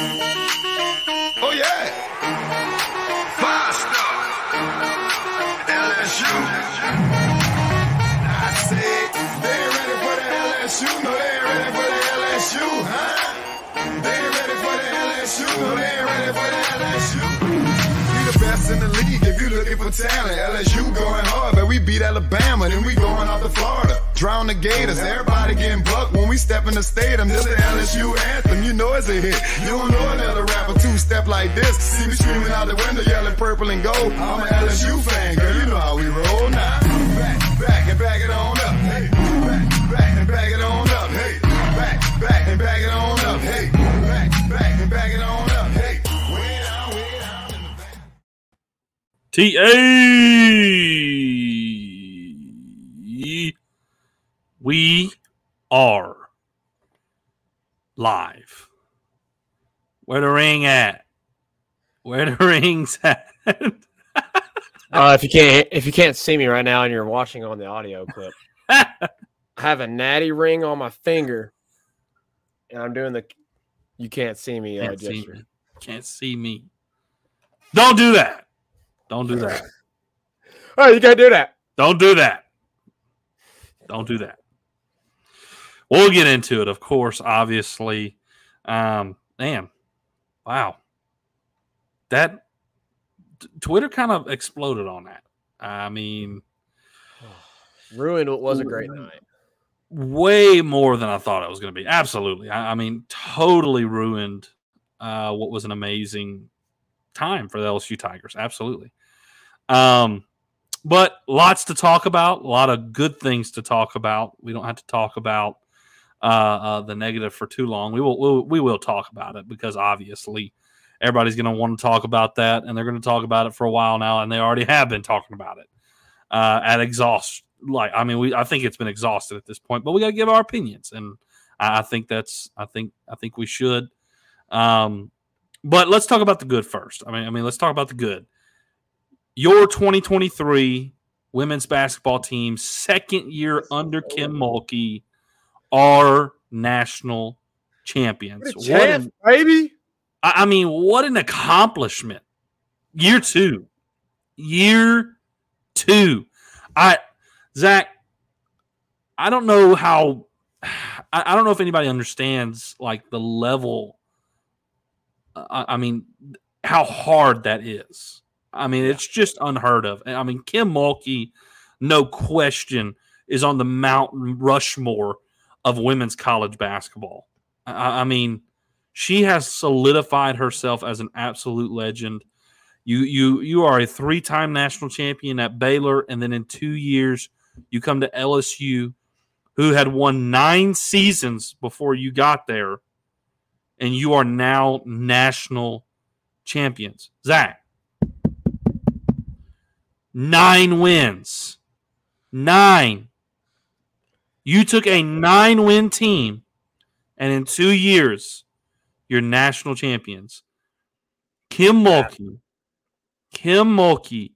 Oh yeah. Five star. LSU. I said they ain't ready for the LSU. No, they ain't ready for the LSU, huh? They ain't ready for the LSU. No, they ain't ready for the LSU. Best in the league if you looking for talent. LSU going hard, but we beat Alabama, then we going off to Florida. Drown the Gators, everybody getting bucked when we step in the stadium. This is the LSU anthem, you know it's a hit. You don't know another rapper two step like this. See me screaming out the window, yelling purple and gold. I'm an LSU fan, girl, you know how we roll now. Back, back and back it on up. Hey, back, back and back it on up. Hey, back, back and back it on up. Hey, back, back and back it on up. T A. We are live. Where the ring at? Where the ring's at? Uh, if you can't if you can't see me right now and you're watching on the audio clip, I have a natty ring on my finger, and I'm doing the you can't see me uh, Can't see gesture. me. Can't see me. Don't do that. Don't do that. Oh, you can't do that. Don't do that. Don't do that. We'll get into it, of course, obviously. Um, man, wow. That t- Twitter kind of exploded on that. I mean, Ruined what was a great night. way more than I thought it was going to be. Absolutely. I, I mean, totally ruined uh, what was an amazing time for the LSU Tigers. Absolutely. Um, but lots to talk about. A lot of good things to talk about. We don't have to talk about uh, uh, the negative for too long. We will, we'll, we will talk about it because obviously everybody's going to want to talk about that, and they're going to talk about it for a while now, and they already have been talking about it uh, at exhaust. Like, I mean, we I think it's been exhausted at this point, but we got to give our opinions, and I, I think that's I think I think we should. Um, but let's talk about the good first. I mean, I mean, let's talk about the good. Your 2023 women's basketball team, second year under Kim Mulkey, are national champions. What a What champ, an- baby. I I mean, what an accomplishment. Year two. Year two. I Zach, I don't know how I, I don't know if anybody understands like the level. uh, I, I mean, how hard that is. I mean, it's just unheard of. I mean, Kim Mulkey, no question, is on the Mount Rushmore of women's college basketball. I, I mean, she has solidified herself as an absolute legend. You you you are a three-time national champion at Baylor, and then in two years you come to LSU, who had won nine seasons before you got there, and you are now national champions. Zach, nine wins, nine. You took a nine-win team, and in two years you're national champions. Kim Mulkey, Kim Mulkey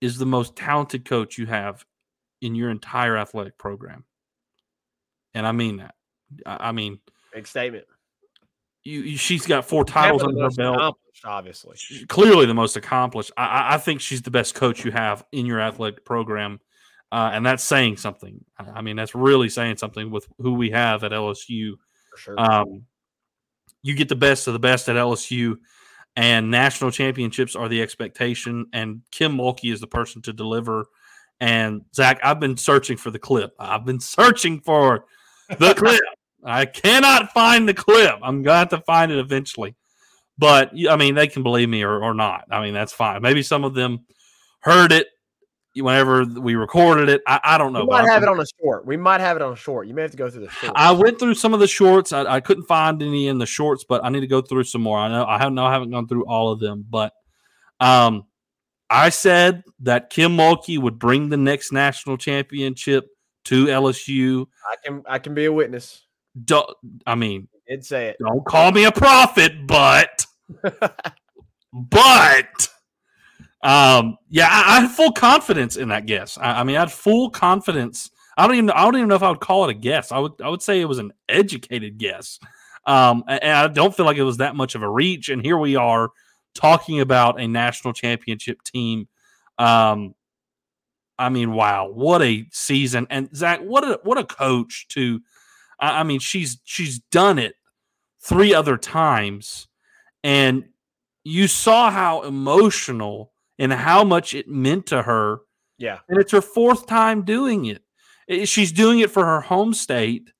is the most talented coach you have in your entire athletic program. And I mean that. I I mean, Big statement. You, you- she's got four titles under her belt. obviously. She's clearly the most accomplished. I- I, think she's the best coach you have in your athletic program. Uh, and that's saying something. I I mean, that's really saying something with who we have at LSU. For sure. Um, you get the best of the best at LSU, and national championships are the expectation. And Kim Mulkey is the person to deliver. And Zach, I've been searching for the clip. I've been searching for the clip. I cannot find the clip. I'm going to have to find it eventually. But I mean, they can believe me or, or not. I mean, that's fine. Maybe some of them heard it whenever we recorded it. I, I don't know. we might I've it on a short. We might have it on a short. You may have to go through the short. I went through some of the shorts. I, I couldn't find any in the shorts, but I need to go through some more. I know I have no, I haven't gone through all of them, but um, I said that Kim Mulkey would bring the next national championship to LSU. I can I can be a witness. Do, I mean, Did say it. don't call me a prophet, but but um, yeah, I, I had full confidence in that guess. I, I mean, I had full confidence. I don't even I don't even know if I would call it a guess. I would I would say it was an educated guess. Um, and, and I don't feel like it was that much of a reach. And here we are talking about a national championship team. Um, I mean, wow, what a season! And Zach, what a what a coach to. I, I mean, she's she's done it three other times, and you saw how emotional and how much it meant to her. Yeah. And it's her fourth time doing it. It- She's doing it for her home state.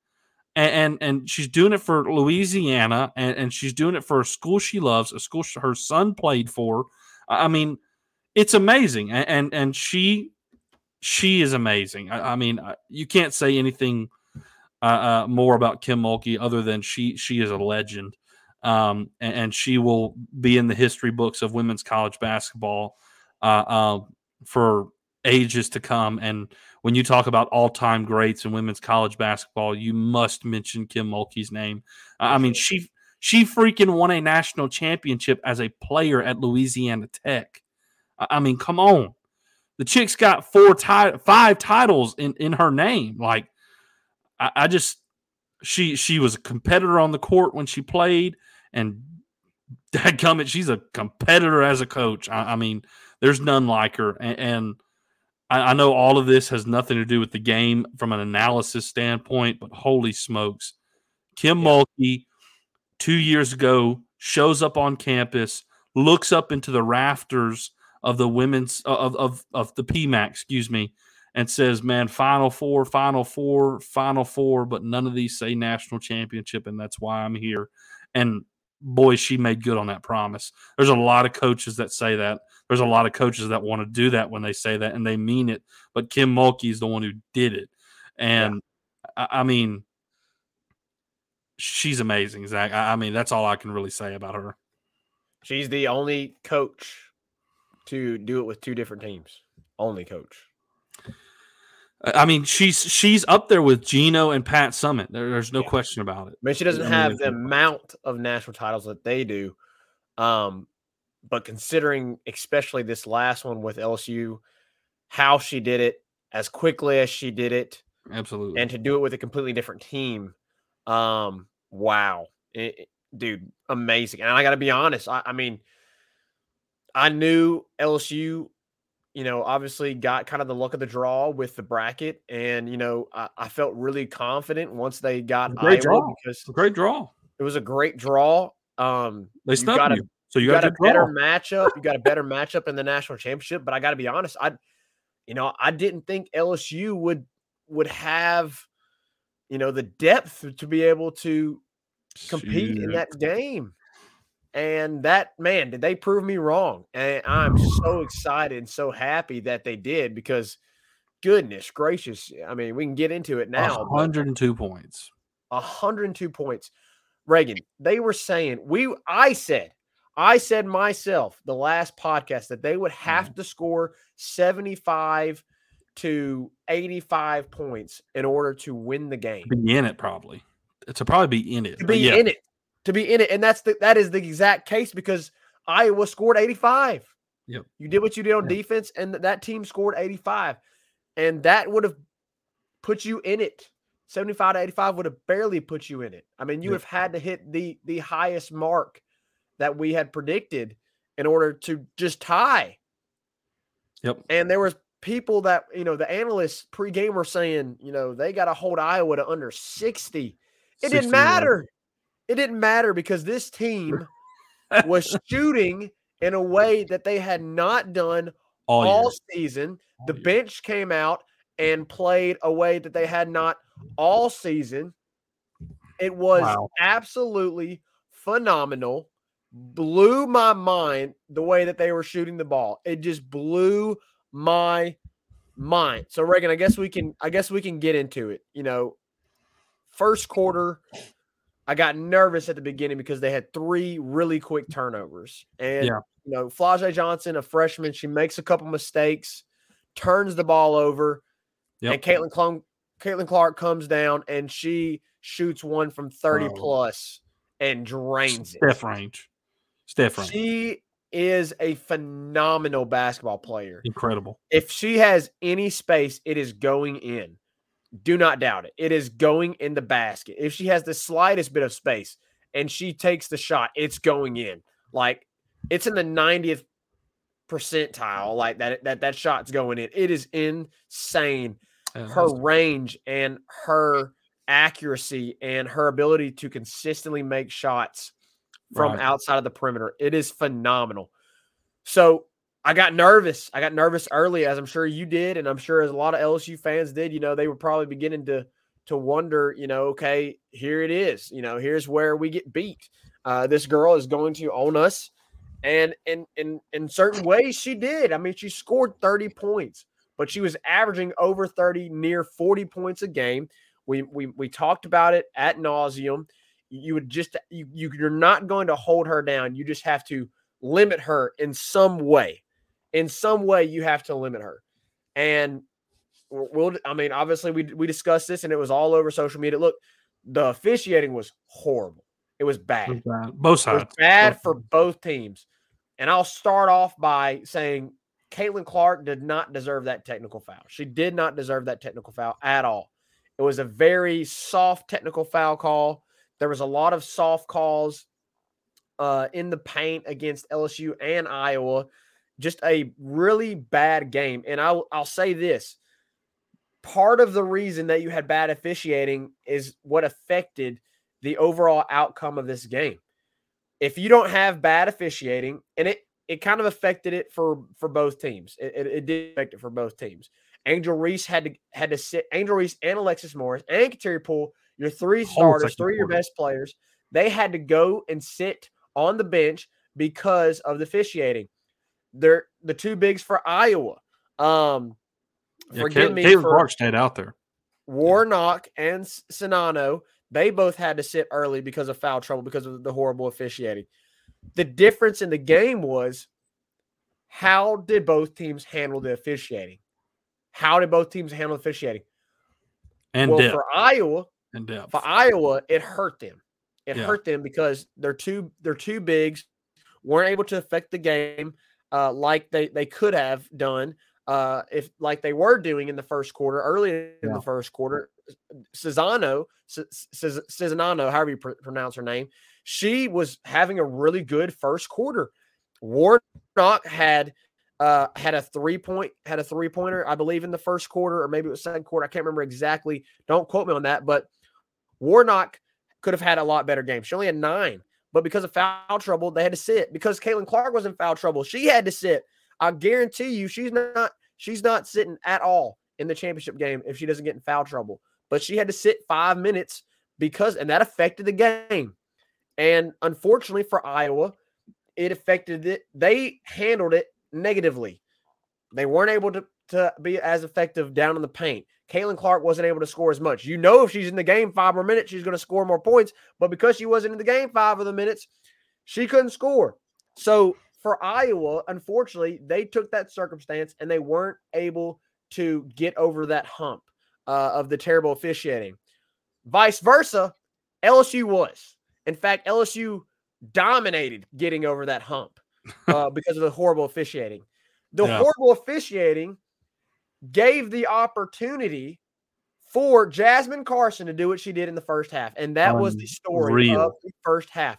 And, and and she's doing it for Louisiana, and, and she's doing it for a school she loves, a school sh- her son played for. I mean, it's amazing, and and, and she she is amazing. I, I mean, you can't say anything uh, uh, more about Kim Mulkey other than she she is a legend, um, and, and she will be in the history books of women's college basketball uh, uh, for ages to come. And when you talk about all time greats in women's college basketball, you must mention Kim Mulkey's name. I mean, she she freaking won a national championship as a player at Louisiana Tech. I I mean, come on. The chick's got four ti- five titles in, in her name. Like, I, I just she she was a competitor on the court when she played, and dadgummit, she's a competitor as a coach. I, I mean, there's none like her, and, and I, I know all of this has nothing to do with the game from an analysis standpoint, but holy smokes, Kim Mulkey, two years ago, shows up on campus, looks up into the rafters of the women's of of of the PMAC, excuse me, and says, "Man, Final Four, Final Four, Final Four, but none of these say national championship, and that's why I'm here." And boy, she made good on that promise. There's a lot of coaches that say that. There's a lot of coaches that want to do that when they say that, and they mean it. But Kim Mulkey is the one who did it, and I, I mean, she's amazing, Zach. I, I mean, that's all I can really say about her. She's the only coach to do it with two different teams. Only coach. I I mean, she's she's up there with Gino and Pat Summitt. There, there's no Yeah. question about it. I mean, she doesn't I mean, have it's the a- amount of national titles that they do. Um, but considering especially this last one with LSU, how she did it as quickly as she did it, Absolutely. and to do it with a completely different team, um, wow, It- it- dude, amazing. And I got to be honest, I, I mean, I knew LSU, you know, obviously got kind of the luck of the draw with the bracket, and you know, I, I felt really confident once they got Great Iowa draw. because Great draw. it was a great draw. Um, They you got a, you, so you, you got, got a a better draw. matchup. You got a better matchup in the national championship. But I got to be honest, I, you know, I didn't think LSU would would have, you know, the depth to be able to compete in that game. And that man, did they prove me wrong? And I'm so excited and so happy that they did because goodness gracious. I mean, we can get into it now. 102 points. 102 points. Reagan, they were saying we I said, I said myself the last podcast that they would have Mm-hmm. to score 75 to 85 points in order to win the game. Be in it probably. To probably be in it. To be yeah, in it. To be in it. And that's the that is the exact case because Iowa scored 85. Yep. You did what you did on Yeah. defense, and that team scored 85. And that would have put you in it. 75 to 85 would have barely put you in it. I mean, you would have had to hit the the highest mark that we had predicted in order to just tie. Yep. And there was people that, you know, the analysts pregame were saying, you know, they got to hold Iowa to under 60. It 61. didn't matter. It didn't matter because this team was shooting in a way that they had not done All, all, season. All The year. bench came out and played a way that they had not all season. It was Wow. absolutely phenomenal. Blew my mind the way that they were shooting the ball. It just blew my mind. So Reagan, I guess we can I guess we can get into it. You know, first quarter I got nervous at the beginning because they had three really quick turnovers. And Yeah. you know, Flau'jae Johnson, a freshman, she makes a couple mistakes, turns the ball over, Yep. and Caitlin Clark, Caitlin Clark comes down and she shoots one from 30 Oh. plus and drains it. Steph range. Steph range. She is a phenomenal basketball player. Incredible. If she has any space, it is going in. Do not doubt it. It is going in the basket. If she has the slightest bit of space, and she takes the shot, it's going in. Like it's in the 90th percentile. Like that that that shot's going in. It is insane. Her range and her accuracy and her ability to consistently make shots from Right. outside of the perimeter. It is phenomenal. So I got nervous. I got nervous early, as I'm sure you did, and I'm sure as a lot of LSU fans did. You know, they were probably beginning to to wonder. You know, okay, here it is. You know, here's where we get beat. Uh, this girl is going to own us, and in in in certain ways, she did. I mean, she scored 30 points, but she was averaging over 30, near 40 points a game. We we we talked about it at nauseum. You would just you, you you're not going to hold her down. You just have to limit her in some way. In some way, you have to limit her. And we'll, I mean, obviously, we we discussed this, and it was all over social media. Look, the officiating was horrible. It was bad. Both It was sides. bad Both for both teams. And I'll start off by saying Caitlin Clark did not deserve that technical foul. She did not deserve that technical foul at all. It was a very soft technical foul call. There was a lot of soft calls uh, in the paint against LSU and Iowa. Just a really bad game. And I'll, I'll say this part of the reason that you had bad officiating is what affected the overall outcome of this game. If you don't have bad officiating, and it it kind of affected it for for both teams. It, it, it did affect it for both teams. Angel Reese had to had to sit. Angel Reese and Alexis Morris and Kateri Poole, your three starters, three of your best players, they had to go and sit on the bench because of the officiating. They're the two bigs for Iowa. Um, Yeah, forgive Caitlin, me Caitlin for Clark stayed out there. Warnock and Czinano, they both had to sit early because of foul trouble because of the horrible officiating. The difference in the game was how did both teams handle the officiating? How did both teams handle officiating? And well, depth. for Iowa, and depth. for Iowa, it hurt them. It Yeah. hurt them because they're two they're two bigs, weren't able to affect the game uh, like they they could have done uh, if like they were doing in the first quarter, early in Yeah. the first quarter. Czinano, Czinano, however you pr- pronounce her name, she was having a really good first quarter. Warnock had uh, had a three point had a three pointer, I believe, in the first quarter, or maybe it was second quarter. I can't remember exactly. Don't quote me on that, but Warnock could have had a lot better game. She only had nine, but because of foul trouble, they had to sit. Because Caitlin Clark was in foul trouble, she had to sit. I guarantee you, she's not she's not sitting at all in the championship game if she doesn't get in foul trouble. But she had to sit five minutes because, and that affected the game. And unfortunately for Iowa, it affected it. They handled it negatively. They weren't able to, to be as effective down in the paint. Caitlin Clark wasn't able to score as much. You know, if she's in the game five more minutes, she's going to score more points. But because she wasn't in the game five of the minutes, she couldn't score. So for Iowa, unfortunately, they took that circumstance and they weren't able to get over that hump uh, of the terrible officiating. Vice versa, LSU was. In fact, LSU dominated getting over that hump uh, because of the horrible officiating. The Yeah. horrible officiating gave the opportunity for Jasmine Carson to do what she did in the first half. And that was the story of the first half.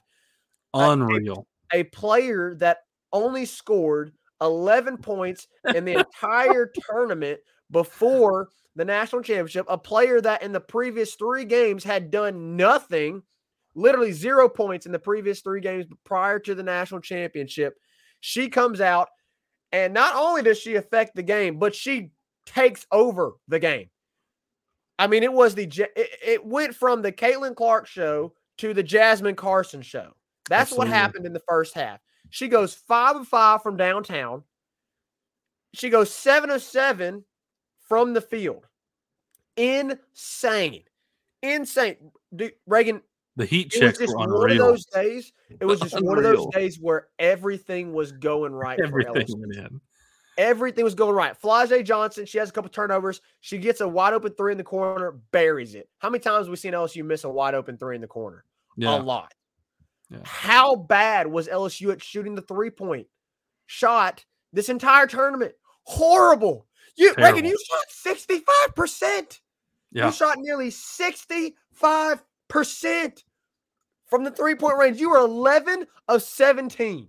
Unreal. A player that only scored 11 points in the entire tournament before the national championship, a player that in the previous three games had done nothing, literally zero points in the previous three games prior to the national championship. She comes out, and not only does she affect the game, but she takes over the game. I mean, it was the it, went from the Caitlin Clark show to the Jasmine Carson show. That's what happened in the first half. She goes five of five from downtown. She goes seven of seven from the field. Insane. Insane. Dude, Reagan, The heat checks just were one of those days. It was just one of those days where everything was going right Everything went in. Everything was going right. Flau'jae Johnson, she has a couple turnovers. She gets a wide open three in the corner, buries it. How many times have we seen LSU miss a wide open three in the corner? Yeah. A lot. Yeah. How bad was LSU at shooting the three point shot this entire tournament? Horrible. You Reagan, Terrible. you shot 65%. Yeah. You shot nearly 65%. from the three point range. You were 11 of 17.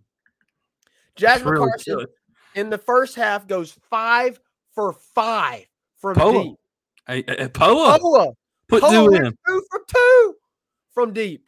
Jasmine really Carson good. In the first half goes five for five from Poa. deep. Hey, hey, Poa, Poa, put Poa two in. two for two from deep.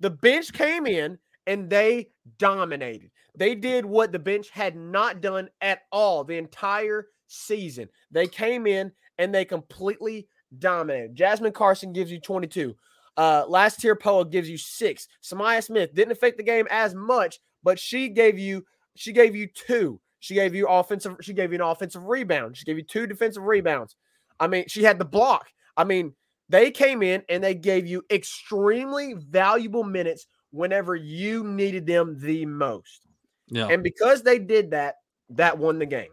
The bench came in and they dominated. They did what the bench had not done at all the entire season. They came in and they completely dominated. Jasmine Carson gives you 22. Uh, Last-Tear Poa gives you six. Sa'Myah Smith didn't affect the game as much, but she gave you she gave you two. She gave you offensive. She gave you an offensive rebound. She gave you two defensive rebounds. I mean, she had the block. I mean, they came in and they gave you extremely valuable minutes whenever you needed them the most. Yeah. And because they did that, that won the game.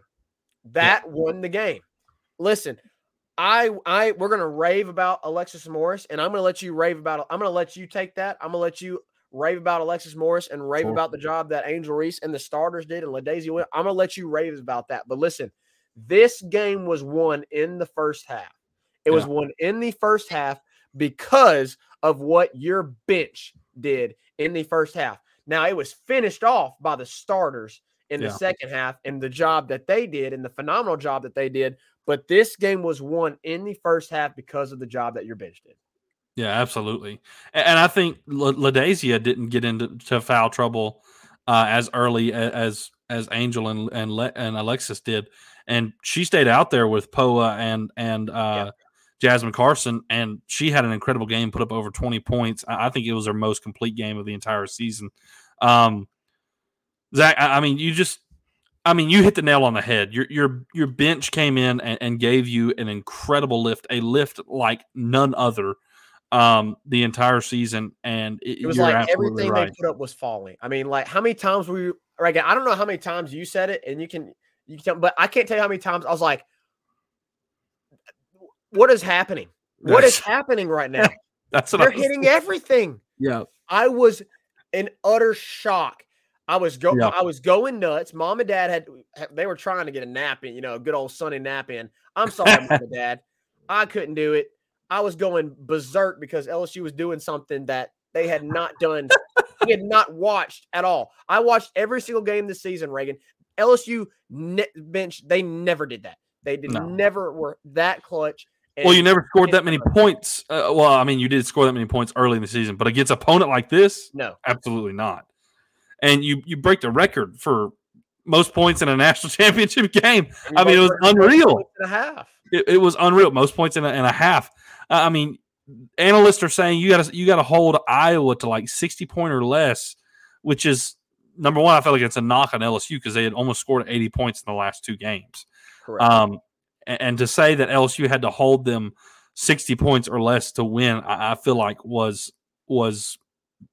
That won the game. Listen, I I we're gonna rave about Alexis Morris, and I'm gonna let you rave about. I'm gonna let you take that. I'm gonna let you rave about Alexis Morris and rave Sure. about the job that Angel Reese and the starters did and LaDaisy went. I'm gonna let you rave about that. But listen, this game was won in the first half. It was won in the first half because of what your bench did in the first half. Now it was finished off by the starters in the Yeah. second half and the job that they did and the phenomenal job that they did. But this game was won in the first half because of the job that your bench did. Yeah, absolutely. And I think La- didn't get into to foul trouble uh, as early as as Angel and and Le- and Alexis did, and she stayed out there with Poa and and uh, Jasmine Carson, and she had an incredible game, put up over twenty points. I, I think it was her most complete game of the entire season. Um, Zach, I, I mean, you just. I mean, you hit the nail on the head. Your your your bench came in and, and gave you an incredible lift, a lift like none other um the entire season and it, It was like everything right. they put up was falling. I mean, like how many times were you Reagan? I don't know how many times you said it, and you can you can tell, but I can't tell you how many times I was like, "What is happening? What is happening right now? that's what They're hitting everything." yeah I was in utter shock. I was go Yeah. I was going nuts. Mom and dad had had- they were trying to get a nap in, you know, a good old Sunday nap in. I'm sorry, mom and dad. I couldn't do it. I was going berserk because LSU was doing something that they had not done, we had not watched at all. I watched every single game this season, Reagan. LSU ne- bench, they never did that. They did No. never were that clutch. well you never scored that many points uh, well i mean you did score that many points early in the season but against an opponent like this no. absolutely not and you you break the record for most points in a national championship game I mean, it was both were- both unreal. And a half. It, it was unreal most points in a, in a half Uh, i mean analysts are saying you got to you got to hold iowa to like 60 point or less which is number one i feel like it's a knock on lsu because they had almost scored 80 points in the last two games Correct. Um, a- and, to say that LSU had to hold them 60 points or less to win, I, I feel like was was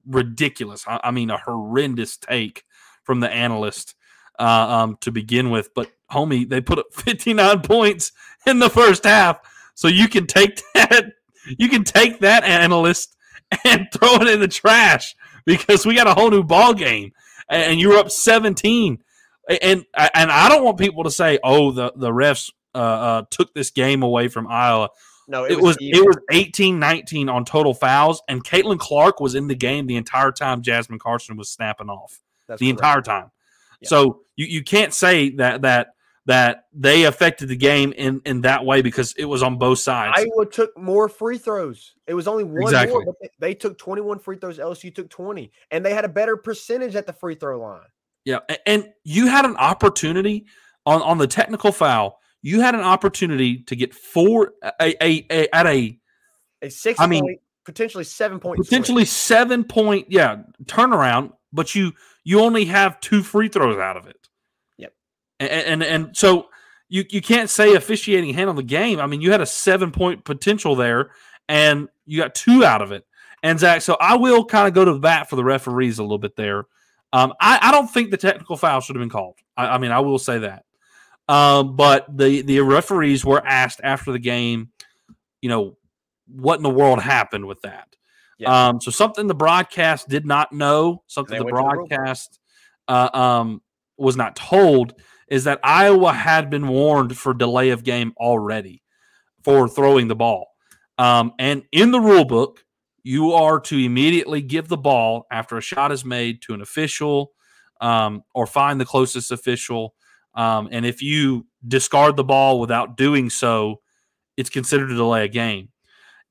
ridiculous. I, I mean, a horrendous take from the analyst uh, um, to begin with. But homie, they put up 59 points in the first half, so you can take that. You can take that analyst and throw it in the trash because we got a whole new ball game, and you're up 17 and and I don't want people to say, "Oh, the the refs uh, uh, took this game away from Iowa." no, It, was even. it was 18-19 on total fouls, and Caitlin Clark was in the game the entire time. Jasmine Carson was snapping off That's the correct. entire time. Yeah. So you, you can't say that that that they affected the game in in that way because it was on both sides. Iowa took more free throws. It was only one Exactly. more, but they, took 21 free throws. LSU took 20, and they had a better percentage at the free throw line. Yeah, and you had an opportunity on on the technical foul. You had an opportunity to get four a, a, a at a A six I mean, point, potentially seven point, swing. potentially seven point yeah turnaround, but you you only have two free throws out of it. And and, and so you you can't say officiating handled the game. I mean, you had a seven point potential there, and you got two out of it. And Zach, so I will kind of go to bat for the referees a little bit there. Um, I, I don't think the technical foul should have been called. I, I mean, I will say that. Um, but the the referees were asked after the game, you know, what in the world happened with that? Yeah. Um, so something the broadcast did not know, something the to the broadcast uh, um, was not told is that Iowa had been warned for delay of game already for throwing the ball. Um, and in the rule book, you are to immediately give the ball after a shot is made to an official um, or find the closest official. Um, and if you discard the ball without doing so, it's considered a delay a game.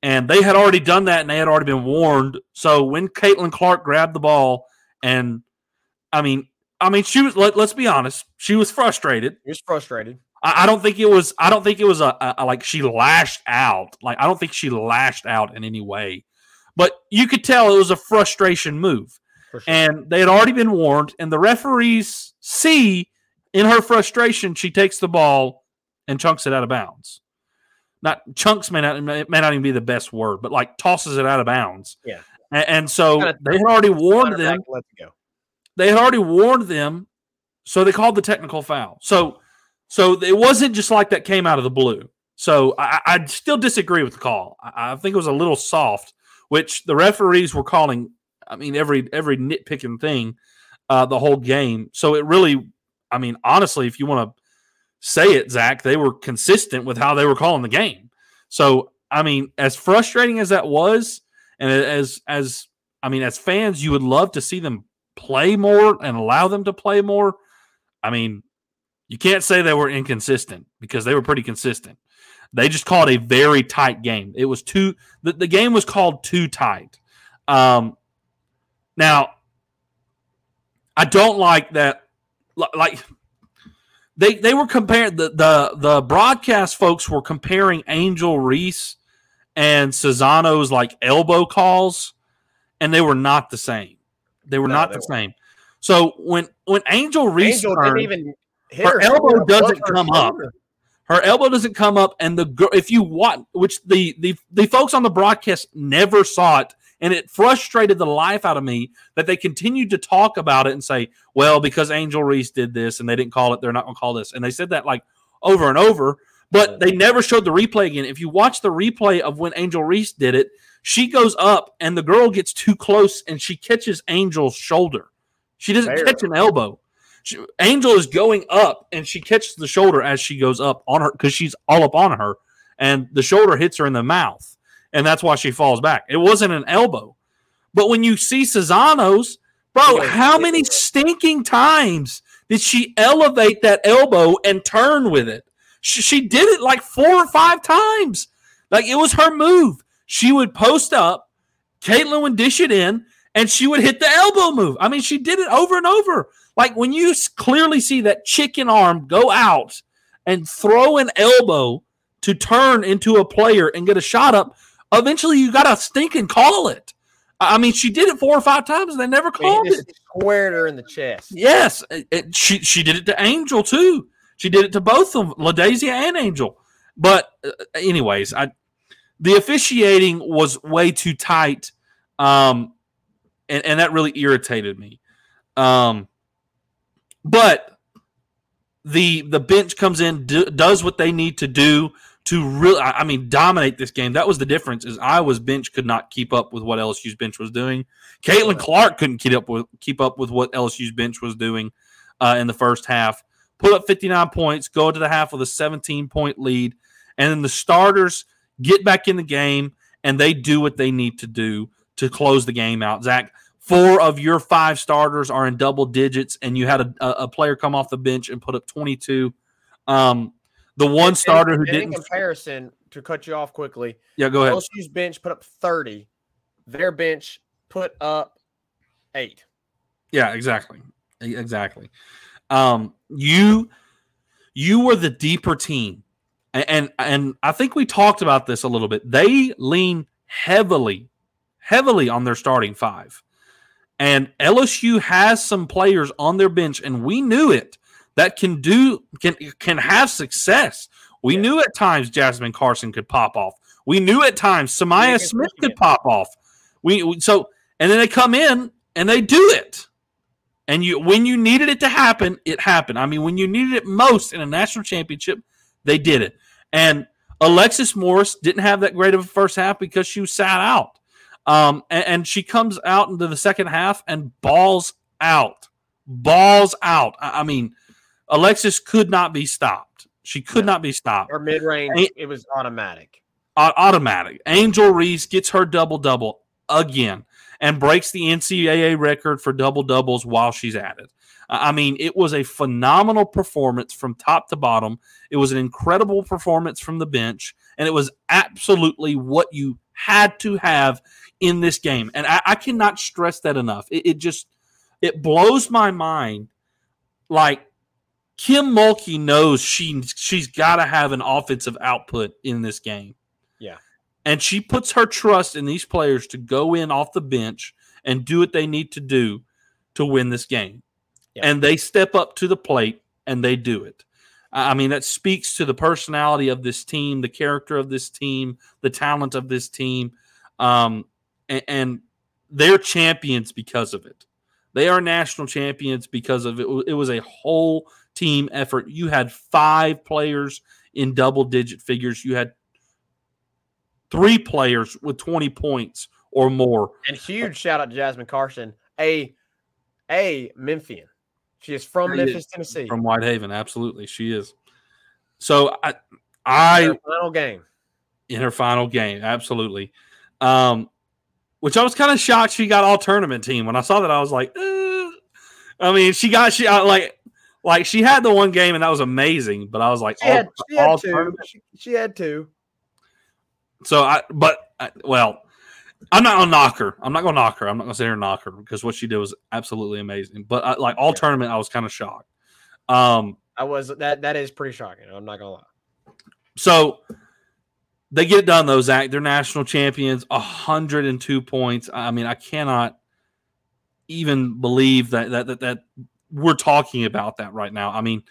And they had already done that and they had already been warned. So when Caitlin Clark grabbed the ball and I mean, I mean, she was. Let, us be honest. She was frustrated. He was frustrated. I, I, don't think it was. I don't think it was a, a, a, like she lashed out. Like I don't think she lashed out in any way. But you could tell it was a frustration move, sure. and they had already been warned. And the referees see in her frustration, she takes the ball and chunks it out of bounds. Not chunks may not may not even be the best word, but like tosses it out of bounds. Yeah. And, and so they had already warned them. Let's go they had already warned them, so they called the technical foul. So, so it wasn't just like that came out of the blue. So I, I still disagree with the call. I, I, think it was a little soft, which the referees were calling. I mean, every every nitpicking thing, uh, the whole game. So it really, I mean, honestly, if you want to say it, Zach, they were consistent with how they were calling the game. So I mean, as frustrating as that was, and as as I mean, as fans, you would love to see them play more and allow them to play more, I mean, you can't say they were inconsistent because they were pretty consistent. They just called a very tight game. It was too the, the game was called too tight. Um, now, I don't like that. Like they they were comparing the the the broadcast folks were comparing Angel Reese and Czinano's like elbow calls, and they were not the same. They were no, not they the weren't. same. So when when Angel Reese Angel didn't even her, her elbow doesn't come up. Her elbow doesn't come up, and the girl, if you watch, which the the the folks on the broadcast never saw it, and it frustrated the life out of me that they continued to talk about it and say, "Well, because Angel Reese did this and they didn't call it, they're not going to call this," and they said that like over and over, but they never showed the replay again. If you watch the replay of when Angel Reese did it, she goes up and the girl gets too close and she catches Angel's shoulder. She doesn't Fair. catch an elbow. She, Angel is going up and she catches the shoulder as she goes up on her because she's all up on her and the shoulder hits her in the mouth and that's why she falls back. It wasn't an elbow. But when you see Czinano's, bro, how many stinking times did she elevate that elbow and turn with it? She, she did it like four or five times. Like it was her move she would post up, Caitlin would dish it in, and she would hit the elbow move. I mean, she did it over and over. Like when you clearly see that chicken arm go out and throw an elbow to turn into a player and get a shot up, eventually you got to stink and call it. I mean, she did it four or five times and they never called it. Squared her in the chest. Yes, it, she she did it to Angel too. She did it to both of them, LaDazhia and Angel. But uh, anyways, I the officiating was way too tight, um, and, and that really irritated me. Um, but the the bench comes in, d- does what they need to do to really, I mean, dominate this game. That was the difference. Is Iowa's bench could not keep up with what LSU's bench was doing. Caitlin Clark couldn't keep up with keep up with what LSU's bench was doing uh, in the first half. Put up 59 points, go into the half with a 17 point lead, and then the starters get back in the game, and they do what they need to do to close the game out. Zach, four of your five starters are in double digits, and you had a, a player come off the bench and put up 22. Um, the one starter who didn't. In comparison, to cut you off quickly, yeah, go ahead. LSU's bench put up 30. Their bench put up eight. Yeah, exactly. Exactly. Um, you you were the deeper team and and I think we talked about this a little bit. They lean heavily, heavily on their starting five, and LSU has some players on their bench, and we knew it that can do can can have success. We yeah. knew at times Jasmine Carson could pop off. We knew at times Sa'Myah Smith could pop off. We so and then they come in and they do it. And you when you needed it to happen, it happened. I mean, when you needed it most in a national championship, they did it. And Alexis Morris didn't have that great of a first half because she was sat out. Um, and, and, she comes out into the second half and balls out, balls out. I, I mean, Alexis could not be stopped. She could no. not be stopped. Her mid range, it was automatic. automatic. Angel Reese gets her double double. again and breaks the NCAA record for double doubles while she's at it. I mean, it was a phenomenal performance from top to bottom. It was an incredible performance from the bench, and it was absolutely what you had to have in this game. And I, I cannot stress that enough. It, it just it blows my mind. Like Kim Mulkey knows she she's got to have an offensive output in this game. And she puts her trust in these players to go in off the bench and do what they need to do to win this game. And they step up to the plate and they do it. I mean, that speaks to the personality of this team, the character of this team, the talent of this team. Um, and, and they're champions because of it. They are national champions because of it. It was a whole team effort. You had five players in double digit figures. You had three players with 20 points or more. And huge shout out to Jasmine Carson, a a Memphian. She is from She Memphis, is. Tennessee. From Whitehaven, absolutely, she is. So I, I Her final game. in her final game, absolutely. Um, which I was kind of shocked she got all tournament team. When I saw that, I was like, eh. I mean, she got she uh, like like she had the one game and that was amazing. But I was like, She had, she all had two. She, she had two. So I, but I, well, I'm not gonna knock her. I'm not gonna knock her. I'm not gonna say her knock her because what she did was absolutely amazing. But I, like all Yeah. tournament, I was kind of shocked. Um, I was that that is pretty shocking. I'm not gonna lie. so they get it done though, Zach. They're national champions, 102 points. I mean, I cannot even believe that that that, that we're talking about that right now. I mean,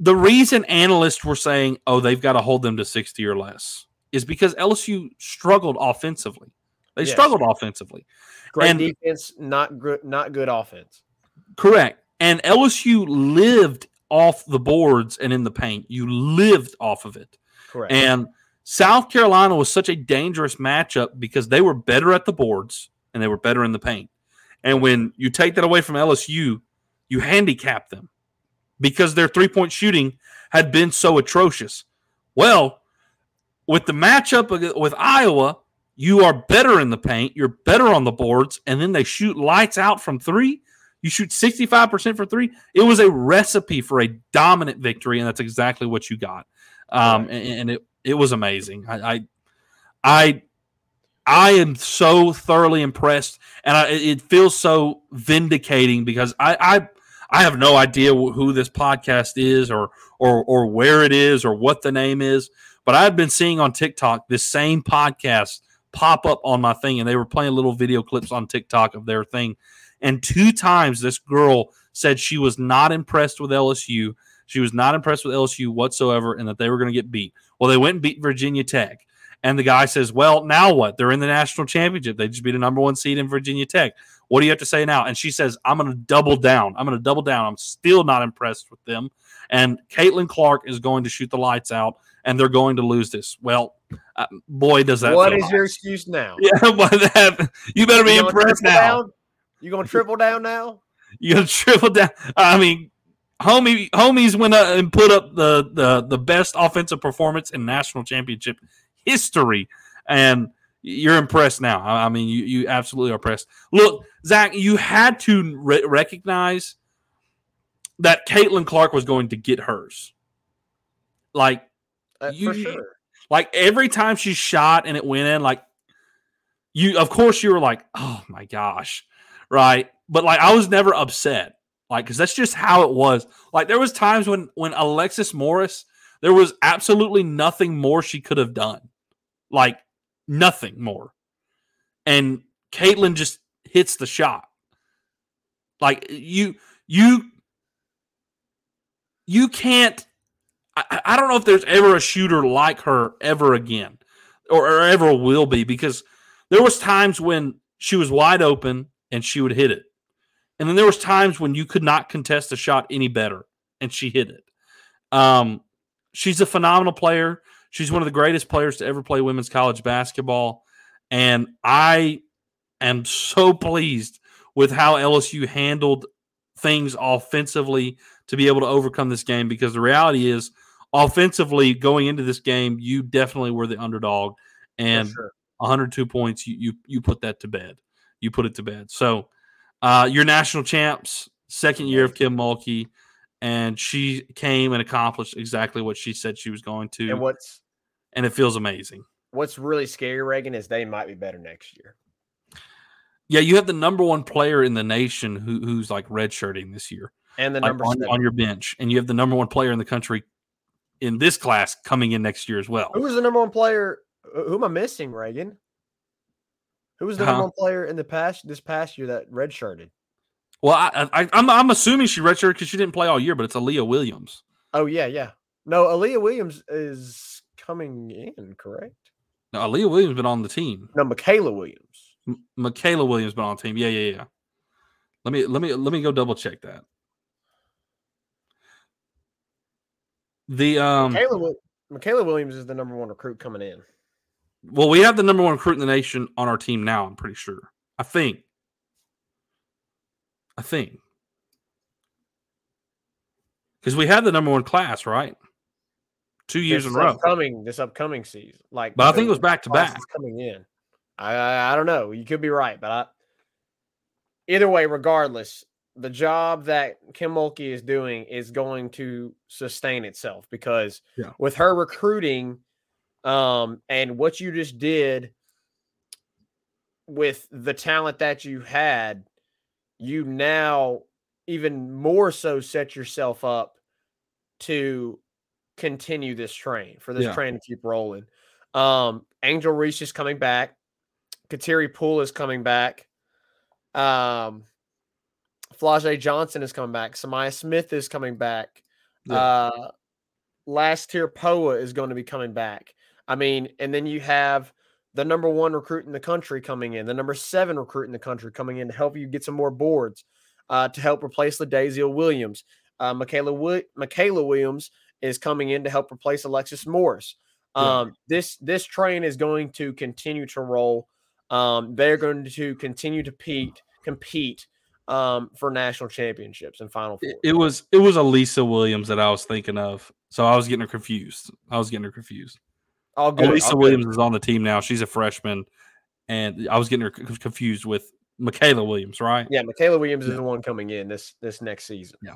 the reason analysts were saying, "Oh, they've got to hold them to 60 or less," is because LSU struggled offensively. They Yes. struggled offensively. Great And- defense, not good, not good offense. Correct. And LSU lived off the boards and in the paint. You lived off of it. Correct. And South Carolina was such a dangerous matchup because they were better at the boards and they were better in the paint. And when you take that away from LSU, you handicap them because their three point shooting had been so atrocious. Well, with the matchup with Iowa, you are better in the paint, you're better on the boards, and then they shoot lights out from three. You shoot 65% for three. It was a recipe for a dominant victory, and that's exactly what you got. Um, Right. and, and it, it was amazing. I, I, I, I am so thoroughly impressed, and I, it it feels so vindicating because I, I, I have no idea who this podcast is, or or or where it is, or what the name is. But I've been seeing on TikTok this same podcast pop up on my thing, and they were playing little video clips on TikTok of their thing. And two times this girl said she was not impressed with LSU. She was not impressed with LSU whatsoever, and that they were going to get beat. Well, they went and beat Virginia Tech. And the guy says, Well, now what? They're in the national championship. They just beat a number one seed in Virginia Tech. What do you have to say now? And she says, I'm going to double down. I'm going to double down. I'm still not impressed with them. And Caitlin Clark is going to shoot the lights out, and they're going to lose this. Well, uh, boy, does that What is your excuse now? Yeah, but that, you better be You impressed now. down? You gonna triple down now? You gonna triple down? I mean, homie, homies went up and put up the the the best offensive performance in national championship history, and you're impressed now. I I mean, you you absolutely are impressed. Look, Zach, you had to re- recognize that Caitlin Clark was going to get hers. Like Uh, You- for sure. like every time she shot and it went in, like you, of course, you were like, oh my gosh, right? But like, I was never upset, like, because that's just how it was. Like, there was times when when Alexis Morris, there was absolutely nothing more she could have done, like nothing more, and Caitlin just hits the shot. Like you, you, you can't I, I don't know if there's ever a shooter like her ever again or, or ever will be because there was times when she was wide open and she would hit it. And then there was times when you could not contest a shot any better and she hit it. Um, she's a phenomenal player. She's one of the greatest players to ever play women's college basketball. And i am so pleased with how lsu handled things offensively to be able to overcome this game because the reality is offensively going into this game, you definitely were the underdog. And sure. 102 points. You you you put that to bed. You put it to bed. So, uh, your national champs, second year of Kim Mulkey, and she came and accomplished exactly what she said she was going to, And what's and it feels amazing. what's really scary, Reagan, is they might be better next year. Yeah, you have the number one player in the nation who, who's like redshirting this year And the like, number on, on your bench, and you have the number one player in the country in this class coming in next year as well. Who was the number one player? Who am I missing, Reagan? Who was the Huh? number one player in the past this past year that redshirted? Well, I, I, I'm I'm assuming she redshirted because she didn't play all year, but it's Aaliyah Williams. Oh yeah, yeah. No, Aaliyah Williams is coming in, correct? Now, Aaliyah Williams been on the team. No, Mikaylah Williams. M- Mikaylah Williams been on the team. Yeah, yeah, yeah. Let me let me let me go double check that. The um Mikaylah, Mikaylah Williams is the number one recruit coming in. well, we have the number one recruit in the nation on our team now. I'm pretty sure. I think. I think because we had the number one class, right? Two years this in a row. upcoming this upcoming season. Like, But I think it was back to back. coming in. I, I I don't know. You could be right, but I either way, regardless, the job that Kim Mulkey is doing is going to sustain itself because Yeah. with her recruiting, um, and what you just did with the talent that you had, you now even more so set yourself up to continue this train for this Yeah. train to keep rolling. Um, Angel Reese is coming back. Kateri Poole is coming back. Um, Flau'jae Johnson is coming back. Sa'Myah Smith is coming back. Yeah. Uh, Last-Tear Poa is going to be coming back. I mean, and then you have the number one recruit in the country coming in, the number seven recruit in the country coming in to help you get some more boards, uh, to help replace the LaDazhia Williams. Uh, Mikaylah Wi- Mikaylah Williams is coming in to help replace Alexis Morris. Yeah. Um, this this train is going to continue to roll. Um, they're going to continue to compete compete um, for national championships and final four. It, was it was Elisa Williams that I was thinking of, so I was getting her confused. I was getting her confused. all good. Elisa good. Williams is on the team now. She's a freshman, and I was getting her c- confused with Mikaylah Williams, right? Yeah, Mikaylah Williams is the one coming in this this next season. Yeah.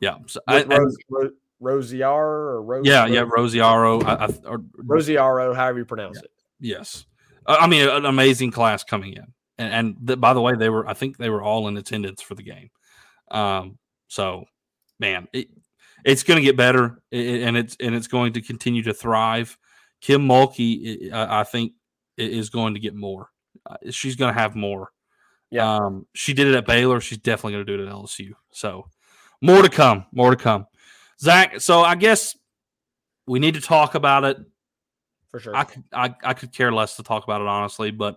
Yeah. So I, Rose, Ro- or Rose, yeah, yeah, Rose- Rosiaro. I, I, or, Rosiaro, however you pronounce it. Yes, I mean an amazing class coming in, and, and th- by the way, they were I think they were all in attendance for the game. Um, so man, it, it's going to get better, and it's and it's going to continue to thrive. Kim Mulkey, I, think, is going to get more. Uh, she's going to have more. Yeah. Um, she did it at Baylor. She's definitely going to do it at LSU. So more to come. More to come. Zach. So I guess we need to talk about it For sure. I could I, I could care less to talk about it honestly, but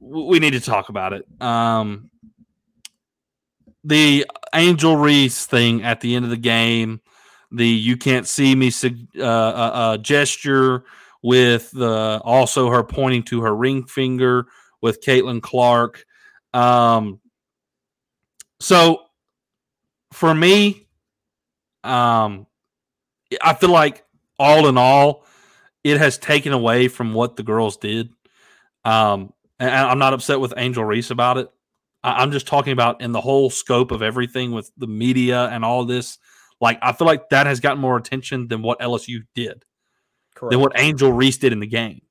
we need to talk about it. Um, the Angel Reese thing at the end of the game, the "you can't see me" uh, uh, uh, gesture with the also her pointing to her ring finger with Caitlin Clark. Um, so for me, um, I feel like all in all, it has taken away from what the girls did. Um, and I'm not upset with Angel Reese about it. I'm just talking about in the whole scope of everything with the media and all this. Like, I feel like that has gotten more attention than what LSU did, Correct. than what Angel Reese did in the game,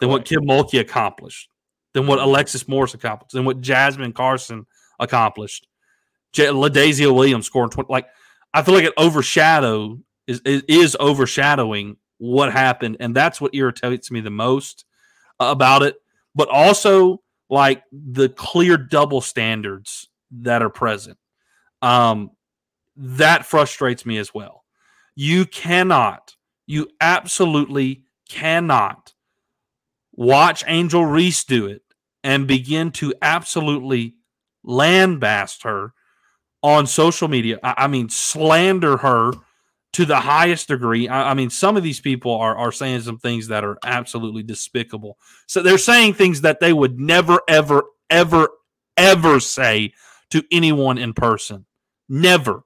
than what Kim Mulkey accomplished, than what Alexis Morris accomplished, than what Jasmine Carson accomplished. J- LaDazhia Williams scoring 20. Like, I feel like it overshadowed is, is is overshadowing what happened, and that's what irritates me the most about it. But also, like the clear double standards that are present, um, that frustrates me as well. You cannot, you absolutely cannot watch Angel Reese do it and begin to absolutely lambast her on social media. I, I mean, slander her to the highest degree. I, I mean, some of these people are are saying some things that are absolutely despicable. So they're saying things that they would never, ever, ever, ever say to anyone in person. Never.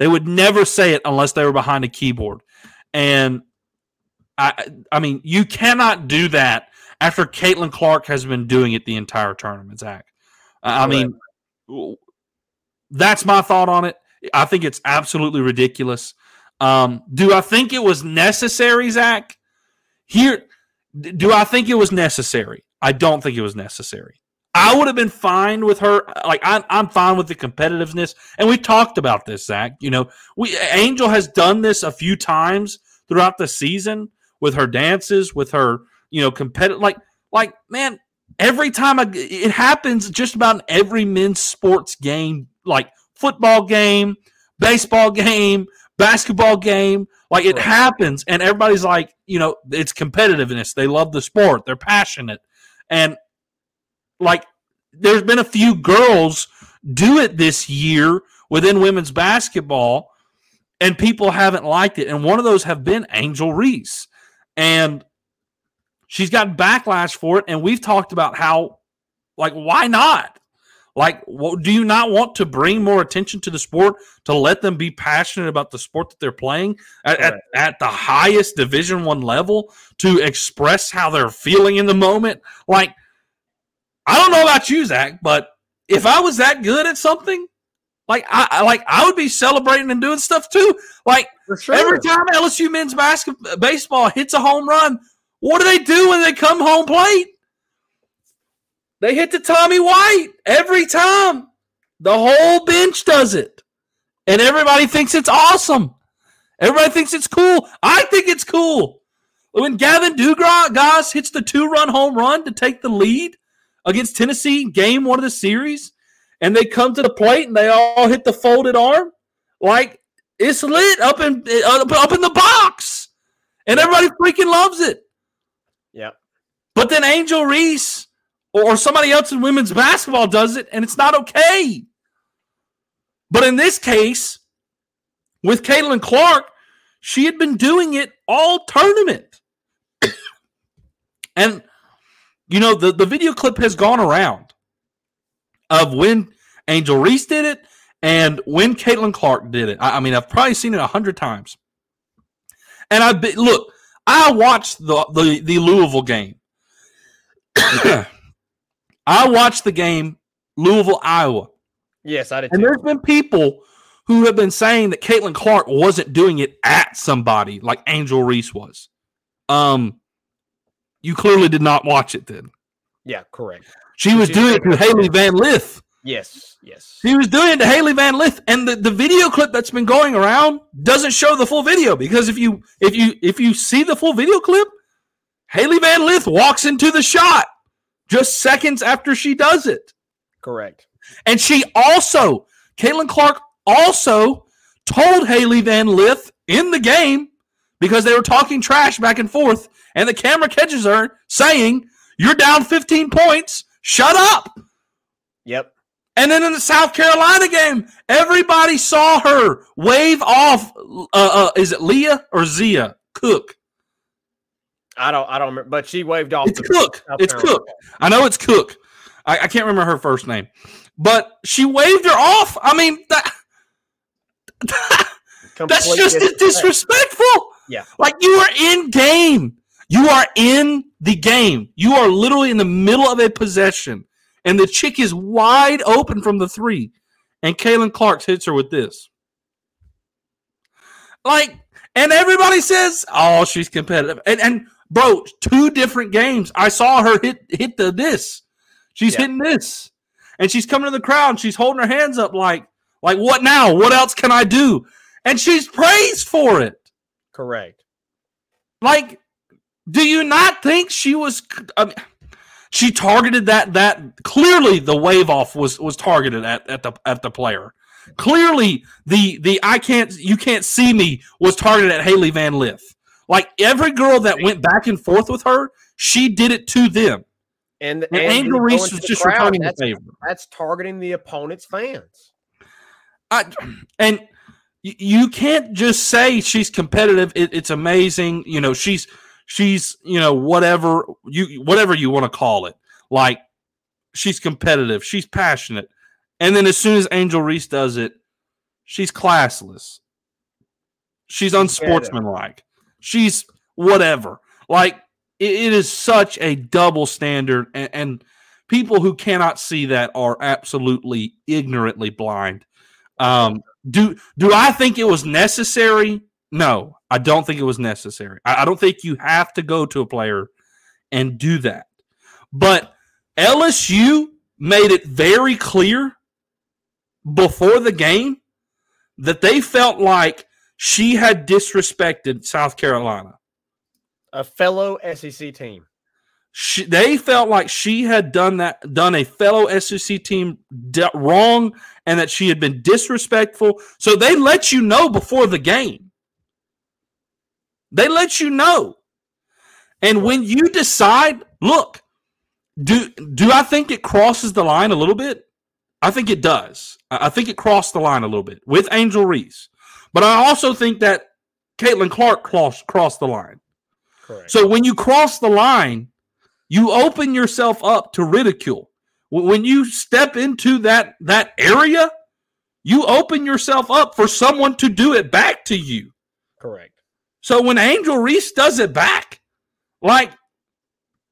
They would never say it unless they were behind a keyboard. And I I mean, you cannot do that after Caitlin Clark has been doing it the entire tournament, Zach. I mean, that's my thought on it. I think it's absolutely ridiculous. Um, do I think it was necessary, Zach? Here, do I think it was necessary? I don't think it was necessary. I would have been fine with her. Like I'm, I'm fine with the competitiveness, and we talked about this, Zach. You know, we Angel has done this a few times throughout the season with her dances, with her, you know, competitive. Like, like man, every time I, it happens, just about every men's sports game, like football game, baseball game, basketball game. Like it Right. happens, and everybody's like, you know, it's competitiveness. They love the sport. They're passionate, and like there's been a few girls do it this year within women's basketball, and people haven't liked it. And one of those have been Angel Reese, and she's got backlash for it. And we've talked about how, like, why not? Like, what, do you not want to bring more attention to the sport to let them be passionate about the sport that they're playing at, at, at the highest Division One level to express how they're feeling in the moment? Like, I don't know about you, Zach, but if I was that good at something, like I, I like I would be celebrating and doing stuff too. Like sure. every time LSU men's basketball baseball hits a home run, what do they do when they come home plate? They hit the Tommy White every time. The whole bench does it. And everybody thinks it's awesome. Everybody thinks it's cool. I think it's cool. When Gavin Dugas hits the two run home run to take the lead against Tennessee game one of the series, and they come to the plate and they all hit the folded arm, like it's lit up in up, up in the box. And everybody freaking loves it. Yeah. But then Angel Reese or, somebody else in women's basketball does it, and it's not okay. But in this case, with Caitlin Clark, she had been doing it all tournament. and, you know, the, the video clip has gone around of when Angel Reese did it and when Caitlin Clark did it. I, I mean, I've probably seen it a hundred times. And I've been, look, I watched the, the, the Louisville game. I watched the game Louisville, Iowa. Yes, I did. And too. there's been people who have been saying that Caitlin Clark wasn't doing it at somebody like Angel Reese was. Um, you clearly did not watch it then. Yeah, correct. She was She doing it to Hailey Van Lith. Yes, yes. She was doing it to Hailey Van Lith, and the, the video clip that's been going around doesn't show the full video because if you if you if you see the full video clip, Hailey Van Lith walks into the shot just seconds after she does it. Correct. And she also, Caitlin Clark also told Hailey Van Lith in the game because they were talking trash back and forth, and the camera catches her saying, You're down 15 points, shut up. Yep. And then in the South Carolina game, everybody saw her wave off. Uh, uh, is it Leah or Zia Cooke? I don't. I don't remember. But she waved off. It's the Cooke. South It's Carolina Cooke. I know it's Cooke. I, I can't remember her first name, but she waved her off. I mean, that, that's just disrespectful. Yeah. Like you are in game. You are in the game. You are literally in the middle of a possession, and the chick is wide open from the three, and Caitlin Clark hits her with this. Like, and everybody says, "Oh, she's competitive." And and bro, two different games. I saw her hit hit the this. She's Yeah. hitting this, and she's coming to the crowd. And she's holding her hands up like, like what now? What else can I do? And she's praised for it. Correct. Like, do you not think she was? I mean, she targeted that. That clearly the wave off was was targeted at at the at the player. Clearly the the I can't you can't see me was targeted at Hailey Van Lith. Like every girl that went back and forth with her, she did it to them. And, And, and Angel Reese was just crowd, returning the that's, favor. that's targeting the opponent's fans. I, and you can't just say she's competitive. It, it's amazing. You know, she's she's you know whatever you whatever you want to call it. Like she's competitive. She's passionate. And then as soon as Angel Reese does it, she's classless. She's unsportsmanlike. She's whatever. Like it, it is such a double standard, and, and people who cannot see that are absolutely ignorantly blind. Um, do do I think it was necessary? No, I don't think it was necessary. I, I don't think you have to go to a player and do that. But LSU made it very clear before the game that they felt like she had disrespected South Carolina. A fellow SEC team. She, they felt like she had done that, done a fellow SEC team d- wrong, and that she had been disrespectful. So they let you know before the game. They let you know. And when you decide, look, do do I think it crosses the line a little bit? I think it does. I think it crossed the line a little bit with Angel Reese. But I also think that Caitlin Clark crossed, crossed the line. Correct. So when you cross the line, you open yourself up to ridicule. When you step into that that area, you open yourself up for someone to do it back to you. Correct. So when Angel Reese does it back, like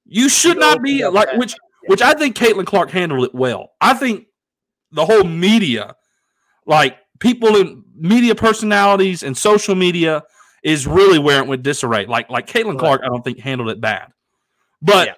you should you not be like back. which which I think Caitlin Clark handled it well. I think the whole media, like people in media personalities and social media, is really where it went disarray. Like like Caitlin Clark, I don't think handled it bad, but yeah.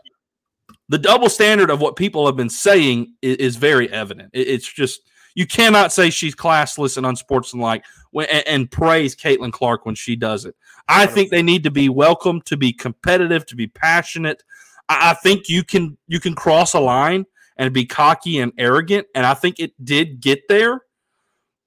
the double standard of what people have been saying is, is very evident. It, it's just you cannot say she's classless and unsportsmanlike and, and praise Caitlin Clark when she does it. I think they need to be welcome, to be competitive, to be passionate. I, I think you can you can cross a line and be cocky and arrogant, and I think it did get there.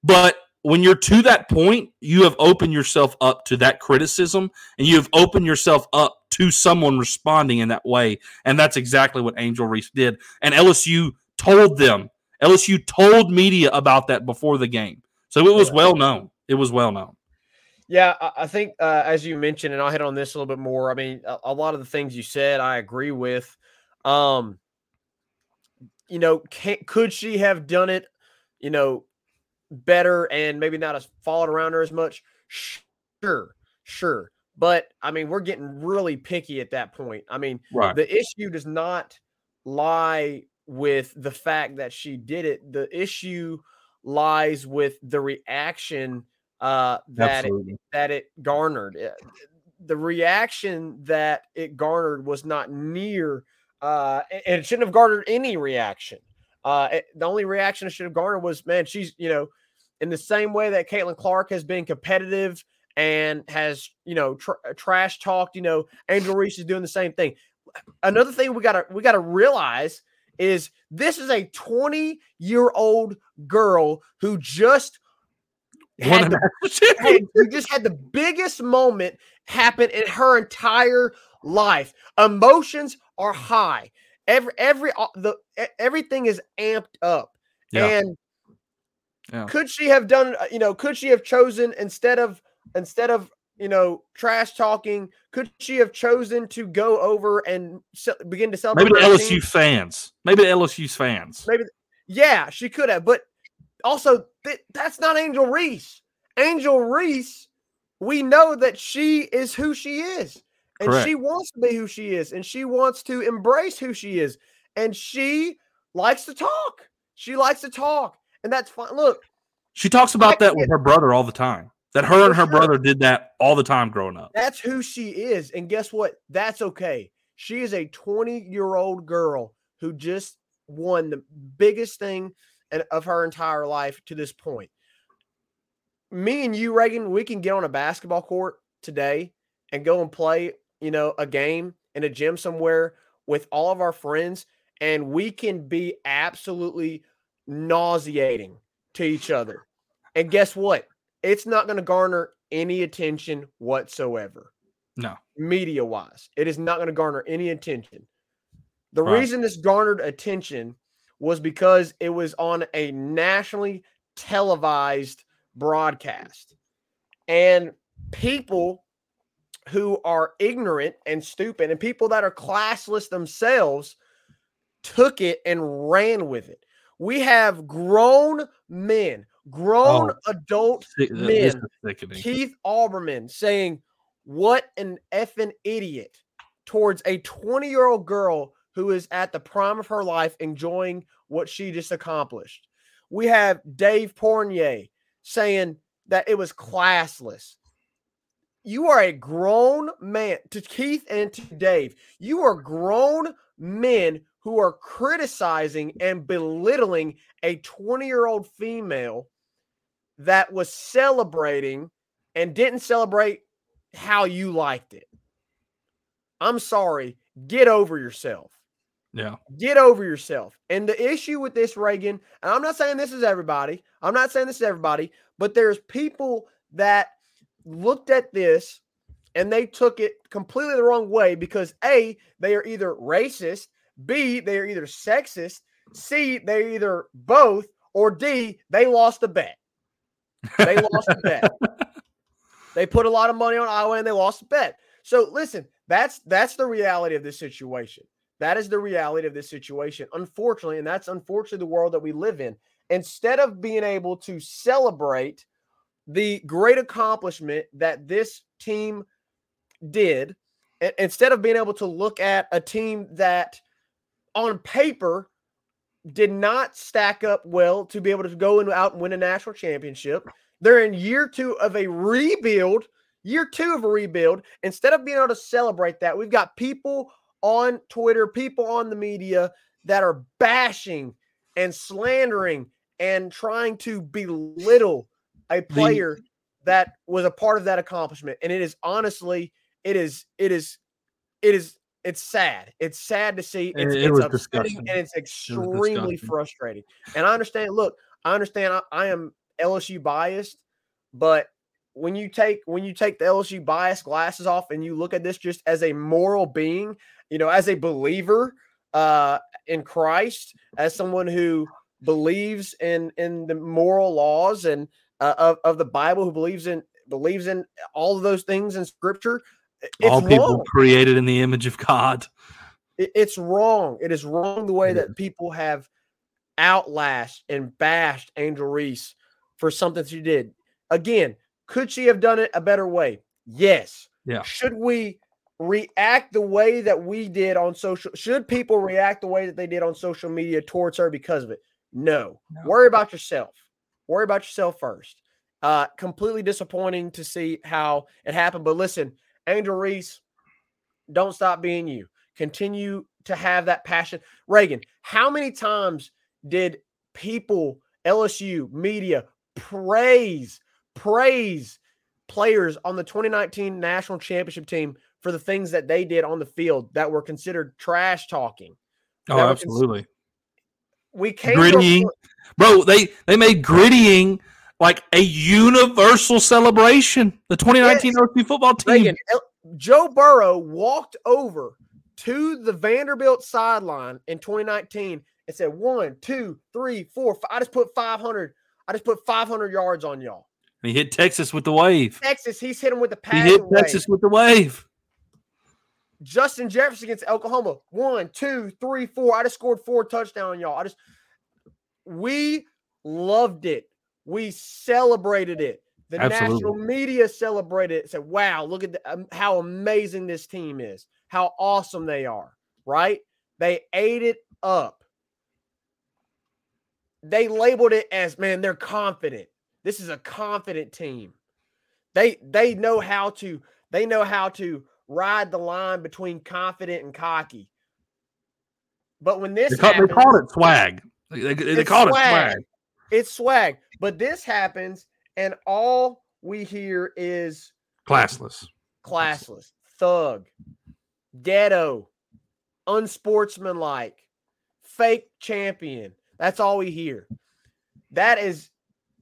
But when you're to that point, you have opened yourself up to that criticism, and you have opened yourself up to someone responding in that way, and that's exactly what Angel Reese did. And LSU told them LSU told media about that before the game. So it was well known. It was well known. Yeah, I think uh, as you mentioned, and I'll hit on this a little bit more. I mean, a, a lot of the things you said, I agree with. Um, you know, can, could she have done it, you know, better and maybe not as followed around her as much? Sure, sure. But I mean, we're getting really picky at that point. I mean, right. the issue does not lie with the fact that she did it. The issue lies with the reaction uh, that it, that it garnered. Eh, the reaction that it garnered was not near, uh, and it shouldn't have garnered any reaction. Uh, it, the only reaction it should have garnered was, man, she's you know, in the same way that Caitlin Clark has been competitive and has you know tr- trash talked. You know, Angel Reese is doing the same thing. Another thing we gotta we gotta realize is this is a 20 year old girl who just had the, had, who just had the biggest moment happen in her entire life. Emotions are high. Every every uh, the everything is amped up. Yeah. And yeah. could she have done uh, you know could she have chosen instead of instead of you know, trash talking? Could she have chosen to go over and ce- begin to sell? Maybe the LSU team? fans. Maybe the LSU's fans. Maybe, yeah, she could have. But also, th- that's not Angel Reese. Angel Reese, we know that she is who she is, and Correct. she wants to be who she is, and she wants to embrace who she is, and she likes to talk. She likes to talk, and that's fine. Look, she talks about that with her brother all the time. That her and her sure. brother did that all the time growing up. That's who she is. And guess what? That's okay. She is a 20 year old girl who just won the biggest thing of her entire life to this point. Me and you, Reagan, we can get on a basketball court today and go and play, you know, a game in a gym somewhere with all of our friends, and we can be absolutely nauseating to each other. And guess what? it's not going to garner any attention whatsoever. No. Media wise, it is not going to garner any attention. The right. reason this garnered attention was because it was on a nationally televised broadcast. And people who are ignorant and stupid and people that are classless themselves took it and ran with it. We have grown men grown oh, adult men, Keith Olbermann saying, What an effing idiot towards a 20 year old girl who is at the prime of her life enjoying what she just accomplished. We have Dave Portnoy saying that it was classless. You are a grown man to Keith and to Dave. You are grown men who are criticizing and belittling a 20 year old female that was celebrating and didn't celebrate how you liked it. I'm sorry. Get over yourself. Yeah. Get over yourself. And the issue with this, Reagan, and I'm not saying this is everybody. I'm not saying this is everybody, but there's people that looked at this and they took it completely the wrong way because A, they are either racist, B, they are either sexist, C, they're either both, or D, they lost the bet. They lost the bet. They put a lot of money on Iowa and they lost the bet. So listen, that's that's the reality of this situation. That is the reality of this situation, unfortunately, and that's unfortunately the world that we live in. Instead of being able to celebrate the great accomplishment that this team did, instead of being able to look at a team that on paper did not stack up well to be able to go and out and win a national championship. They're in year two of a rebuild, year two of a rebuild. Instead of being able to celebrate that, we've got people on Twitter, people on the media that are bashing and slandering and trying to belittle a player the, that was a part of that accomplishment. And it is honestly, it is, it is, it is, it's sad. It's sad to see. It's, it, it was upsetting and it's extremely it frustrating. And I understand. Look, I understand. I, I am LSU biased, but when you take when you take the LSU bias glasses off and you look at this just as a moral being, you know, as a believer uh, in Christ, as someone who believes in in the moral laws and uh, of of the Bible, who believes in believes in all of those things in Scripture. All people wrong. created in the image of God. It's wrong. It is wrong the way that people have outlashed and bashed Angel Reese for something she did. Again, could she have done it a better way? Yes. Yeah. Should we react the way that we did on social? Should people react the way that they did on social media towards her because of it? No. no. Worry about yourself. Worry about yourself first. Uh, completely disappointing to see how it happened. But listen, Angel Reese, don't stop being you. Continue to have that passion. Reagan, how many times did people, LSU, media, praise, praise players on the 2019 national championship team for the things that they did on the field that were considered trash talking. Oh, absolutely. we came grittying, bro. They they made grittying like a universal celebration. The 2019 yes. football team. Reagan, Joe Burrow walked over to the Vanderbilt sideline in 2019 and said, "One, two, three, four. Five. I just put 500 I just put 500 yards on y'all. He hit Texas with the wave. Texas, he's hit him with the pass. He hit Texas with the wave. Justin Jefferson against Oklahoma. One, two, three, four. I just scored four touchdowns y'all. I just we loved it. We celebrated it. The Absolutely. national media celebrated it. Said, "Wow, look at the, um, how amazing this team is. How awesome they are." Right? They ate it up they labeled it as man, they're confident. This is a confident team. They they know how to they know how to ride the line between confident and cocky. But when this they, call, happens, they called it swag. They, they, they called swag. it swag. It's swag. But this happens, and all we hear is classless, classless, thug, ghetto, unsportsmanlike, fake champion. That's all we hear. That is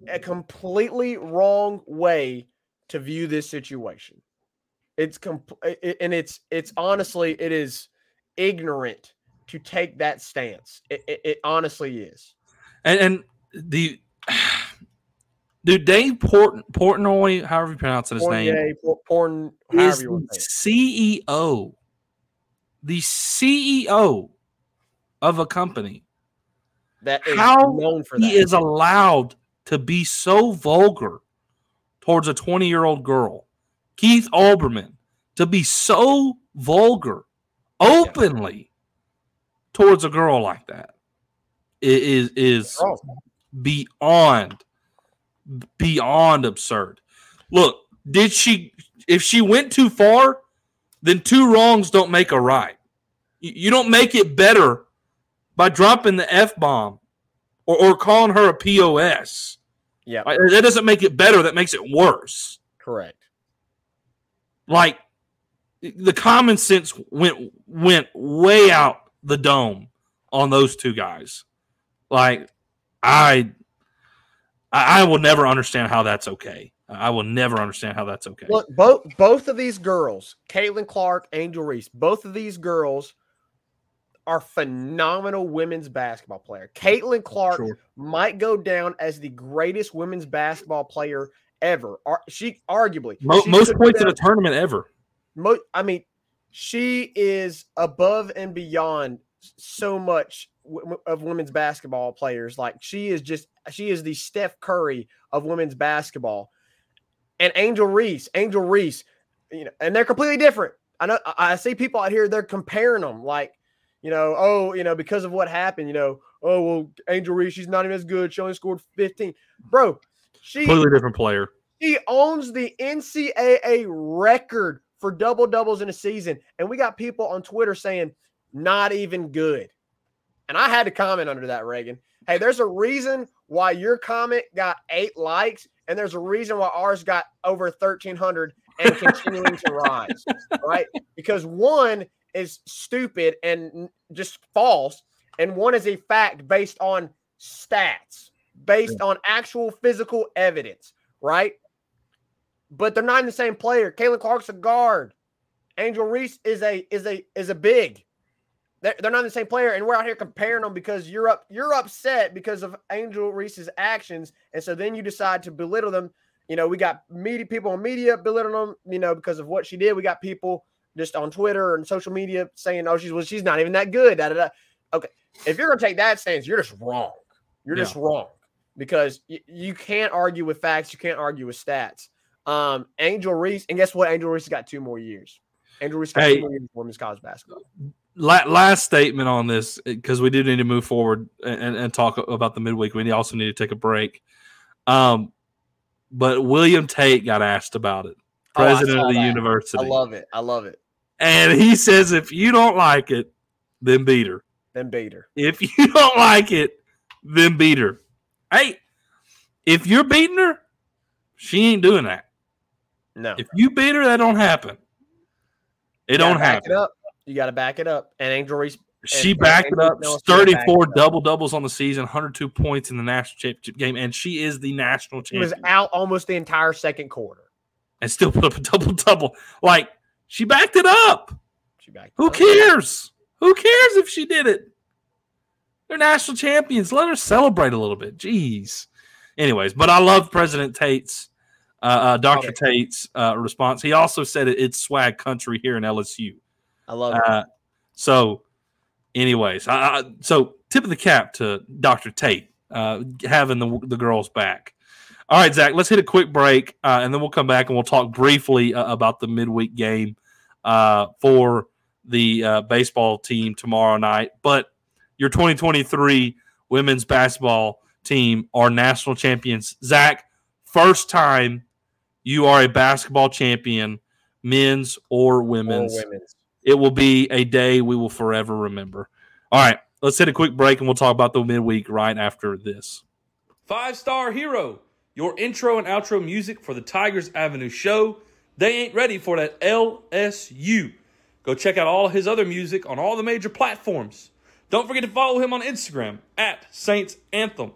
a completely wrong way to view this situation. It's comp- and it's it's honestly it is ignorant to take that stance. It, it, it honestly is. And, and the dude Dave Port Portnoy, however you pronounce his name, Porn, is the CEO, the CEO of a company. That is how known for he is allowed to be so vulgar towards a 20 year old girl, Keith Olbermann, to be so vulgar openly towards a girl like that is is. Beyond beyond absurd. Look, did she if she went too far, then two wrongs don't make a right. You, don't make it better by dropping the F bomb or, or calling her a POS. Yeah, Like, That doesn't make it better, that makes it worse. correct. Like the common sense went went way out the dome on those two guys. Like I I will never understand how that's okay. I will never understand how that's okay. Look, both both of these girls, Caitlin Clark, Angel Reese, both of these girls are phenomenal women's basketball player. Caitlin Clark Sure. might go down as the greatest women's basketball player ever. She arguably Mo- she most points in a tournament ever. mo- I mean, she is above and beyond so much of women's basketball players. Like she is just she is the Steph Curry of women's basketball. And Angel Reese, Angel Reese, you know, and they're completely different. I know I see people out here they're comparing them like, you know, oh, you know, because of what happened, you know, oh well, Angel Reese, she's not even as good. She only scored 15. Bro, she Completely different player. he owns the NCAA record for double doubles in a season. And we got people on Twitter saying, not even good. And I had to comment under that, Reagan. Hey, there's a reason why your comment got eight likes, and there's a reason why ours got over 1,300 and continuing to rise, right? Because one is stupid and just false, and one is a fact based on stats, based on actual physical evidence, right? But they're not in the same player. Caitlin Clark's a guard. Angel Reese is a is a is a big. They're, they're not the same player, and we're out here comparing them because you're up you're upset because of Angel Reese's actions, and so then you decide to belittle them. You know, we got media people on media belittling them, you know, because of what she did. We got people just on Twitter and social media saying, "Oh, she's well, she's not even that good." Da, da, da. Okay, if you're gonna take that stance, you're just wrong. You're Yeah. just wrong because y- you can't argue with facts. You can't argue with stats. Um, Angel Reese, and guess what? Angel Reese got two more years. Angel Reese got Hey. two more years women's college basketball. La- last statement on this because we do need to move forward and, and talk about the midweek. We also need to take a break. Um, but William Tate got asked about it, Oh, president saw of the that. university, I love it. I love it. and he says if you don't like it, then beat her. Then beat her. If you don't like it, then beat her. Hey, if you're beating her, she ain't doing that. No, If you beat her, that don't happen. It don't happen. It up. You got to back it up. And Angel Reese, She and- backed and it up. Nelson backed it 34 up. double doubles on the season, 102 points in the national championship game, and she is the national champion. she was out almost the entire second quarter. and still put up a double double. Like she backed it up. She backed. it Who up. cares? Who cares if she did it? They're national champions. Let her celebrate a little bit. Jeez. Anyways, but I love President Tate's, uh, uh, Dr. Tate's uh, response. He also said it, it's swag country here in LSU. I love it. Uh, so, anyways, I, I, so tip of the cap to Dr. Tate uh, having the, the girls back. All right, Zach, let's hit a quick break uh, and then we'll come back and we'll talk briefly uh, about the midweek game uh, for the uh, baseball team tomorrow night. But your 2023 women's basketball team are national champions. Zach, first time you are a basketball champion, men's or Or women's women's. It will be a day we will forever remember. All right, let's hit a quick break and we'll talk about the midweek right after this. Five Star Hero, your intro and outro music for the Tigers Avenue show. They ain't ready for that LSU. Go check out all his other music on all the major platforms. Don't forget to follow him on Instagram at Saints Anthem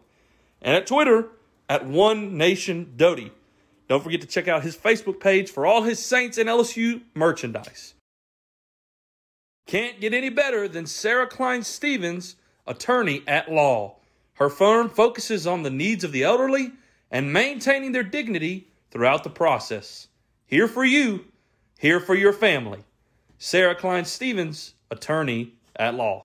and at Twitter at One Nation Doty. Don't forget to check out his Facebook page for all his Saints and LSU merchandise. Can't get any better than Sarah Klein Stevens, attorney at law. Her firm focuses on the needs of the elderly and maintaining their dignity throughout the process. Here for you, here for your family. Sarah Klein Stevens, attorney at law.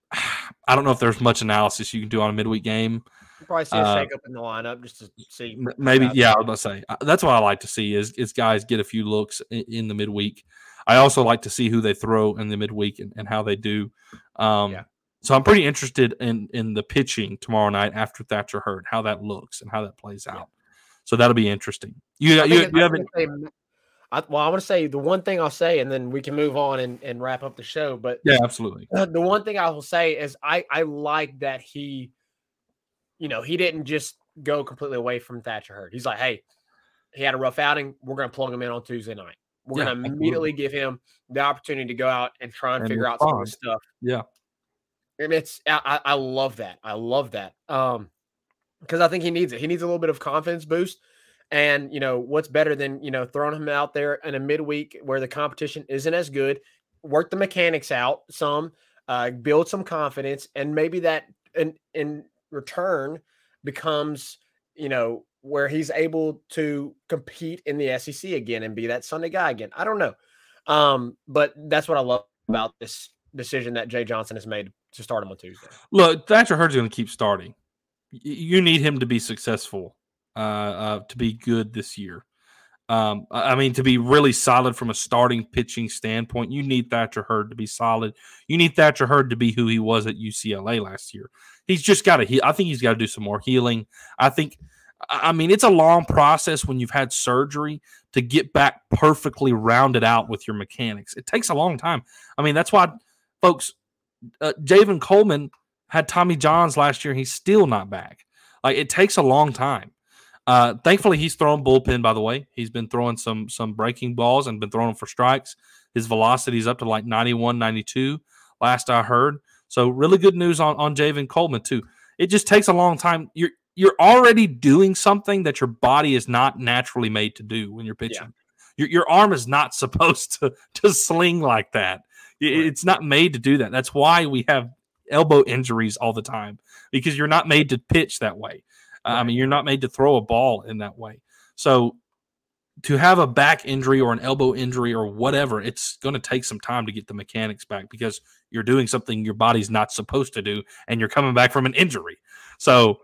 I don't know if there's much analysis you can do on a midweek game. You probably see a Uh, shake up in the lineup just to see. Maybe, yeah, I that. was going to say uh, that's what I like to see is, is guys get a few looks in, in the midweek. I also like to see who they throw in the midweek and, and how they do. Um, Yeah. So I'm pretty interested in in the pitching tomorrow night after Thatcher Hurd, how that looks and how that plays out. So that'll be interesting. You I you, you haven't I, well, I want to say the one thing I'll say, and then we can move on and, and wrap up the show. But yeah absolutely uh, the one thing I will say is I I like that he, you know, he didn't just go completely away from Thatcher Hurd. He's like, hey, he had a rough outing. We're going to plug him in on Tuesday night. We're Yeah, going to immediately give him the opportunity to go out and try and, And figure out some of this stuff. Yeah. and it's I, I I love that. I love that. Um, because I think he needs it. He needs a little bit of confidence boost. And you know what's better than you know throwing him out there in a midweek where the competition isn't as good. Work the mechanics out some, uh, build some confidence, and maybe that in in return becomes you know where he's able to compete in the SEC again and be that Sunday guy again. I don't know, um, but that's what I love about this decision that Jay Johnson has made to start him on Tuesday. Look, Thatcher Hurd's going to keep starting. You need him to be successful, uh, uh, to be good this year. Um, I mean, to be really solid from a starting pitching standpoint, you need Thatcher Hurd to be solid. You need Thatcher Hurd to be who he was at UCLA last year. He's just got to heal. I think he's got to do some more healing. I think, I mean, it's a long process when you've had surgery to get back perfectly rounded out with your mechanics. It takes a long time. I mean, that's why, folks, uh, Javen Coleman had Tommy Johns last year. He's still not back. Like it takes a long time. Uh, thankfully, he's thrown bullpen. By the way, he's been throwing some some breaking balls and been throwing for strikes. His velocity is up to like 91, 92, last I heard. So really good news on on Javen Coleman too. It just takes a long time. You're you're already doing something that your body is not naturally made to do when you're pitching. Your your arm is not supposed to to sling like that. Right. It's not made to do that. That's why we have elbow injuries all the time because you're not made to pitch that way. Uh, I mean, you're not made to throw a ball in that way. So to have a back injury or an elbow injury or whatever, it's going to take some time to get the mechanics back because you're doing something your body's not supposed to do and you're coming back from an injury. So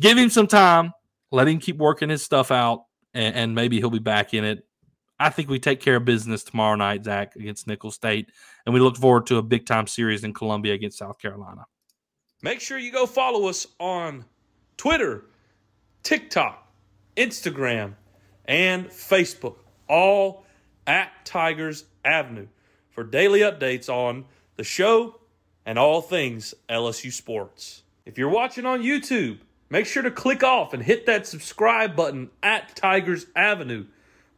give him some time, let him keep working his stuff out, and, and maybe he'll be back in it. I think we take care of business tomorrow night, Zach, against Nicholls State, and we look forward to a big time series in Columbia against South Carolina. Make sure you go follow us on Twitter, TikTok, Instagram, and Facebook, all at Tigers Avenue for daily updates on the show and all things LSU sports. If you're watching on YouTube, make sure to click off and hit that subscribe button at Tigers Avenue.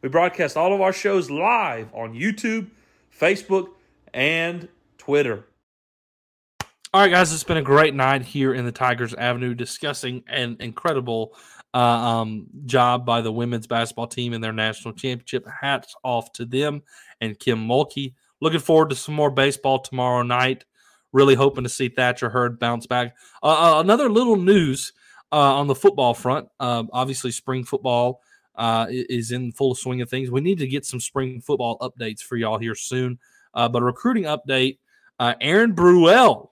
We broadcast all of our shows live on YouTube, Facebook, and Twitter. All right, guys, it's been a great night here in the Tigers Avenue discussing an incredible uh, um, job by the women's basketball team in their national championship. Hats off to them and Kim Mulkey. Looking forward to some more baseball tomorrow night. Really hoping to see Thatcher Hurd bounce back. Uh, uh, another little news uh, on the football front. Um, obviously, spring football uh, is in full swing of things. We need to get some spring football updates for y'all here soon. Uh, but a recruiting update uh, Aeron Burrell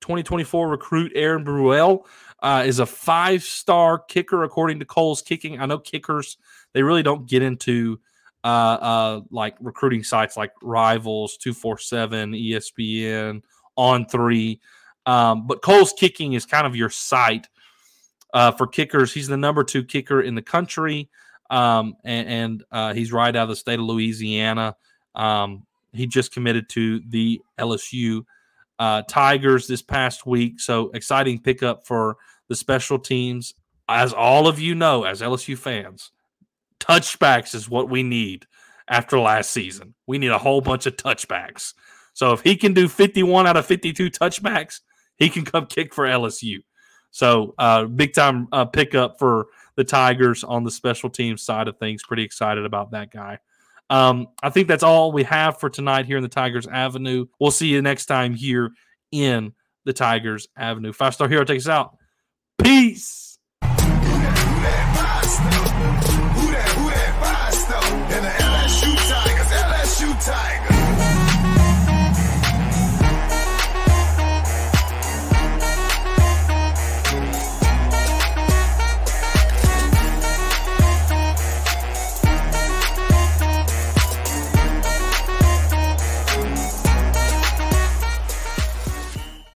2024 recruit Aeron Burrell uh, is a five star kicker according to Kohl's Kicking. I know kickers they really don't get into uh, uh, like recruiting sites like Rivals, two four seven, E ESPN, On Three, um, but Kohl's Kicking is kind of your site uh, for kickers. He's the number two kicker in the country, um, and, and uh, he's right out of the state of Louisiana. Um, he just committed to the LSU uh, Tigers this past week. So exciting pickup for the special teams. As all of you know, as LSU fans, touchbacks is what we need after last season. We need a whole bunch of touchbacks. So if he can do 51 out of 52 touchbacks, he can come kick for LSU. So uh, big time uh, pickup for the Tigers on the special teams side of things. Pretty excited about that guy. Um, I think that's all we have for tonight here in the Tigers Avenue. We'll see you next time here in the Tigers Avenue. Five Star Hero takes us out. Peace.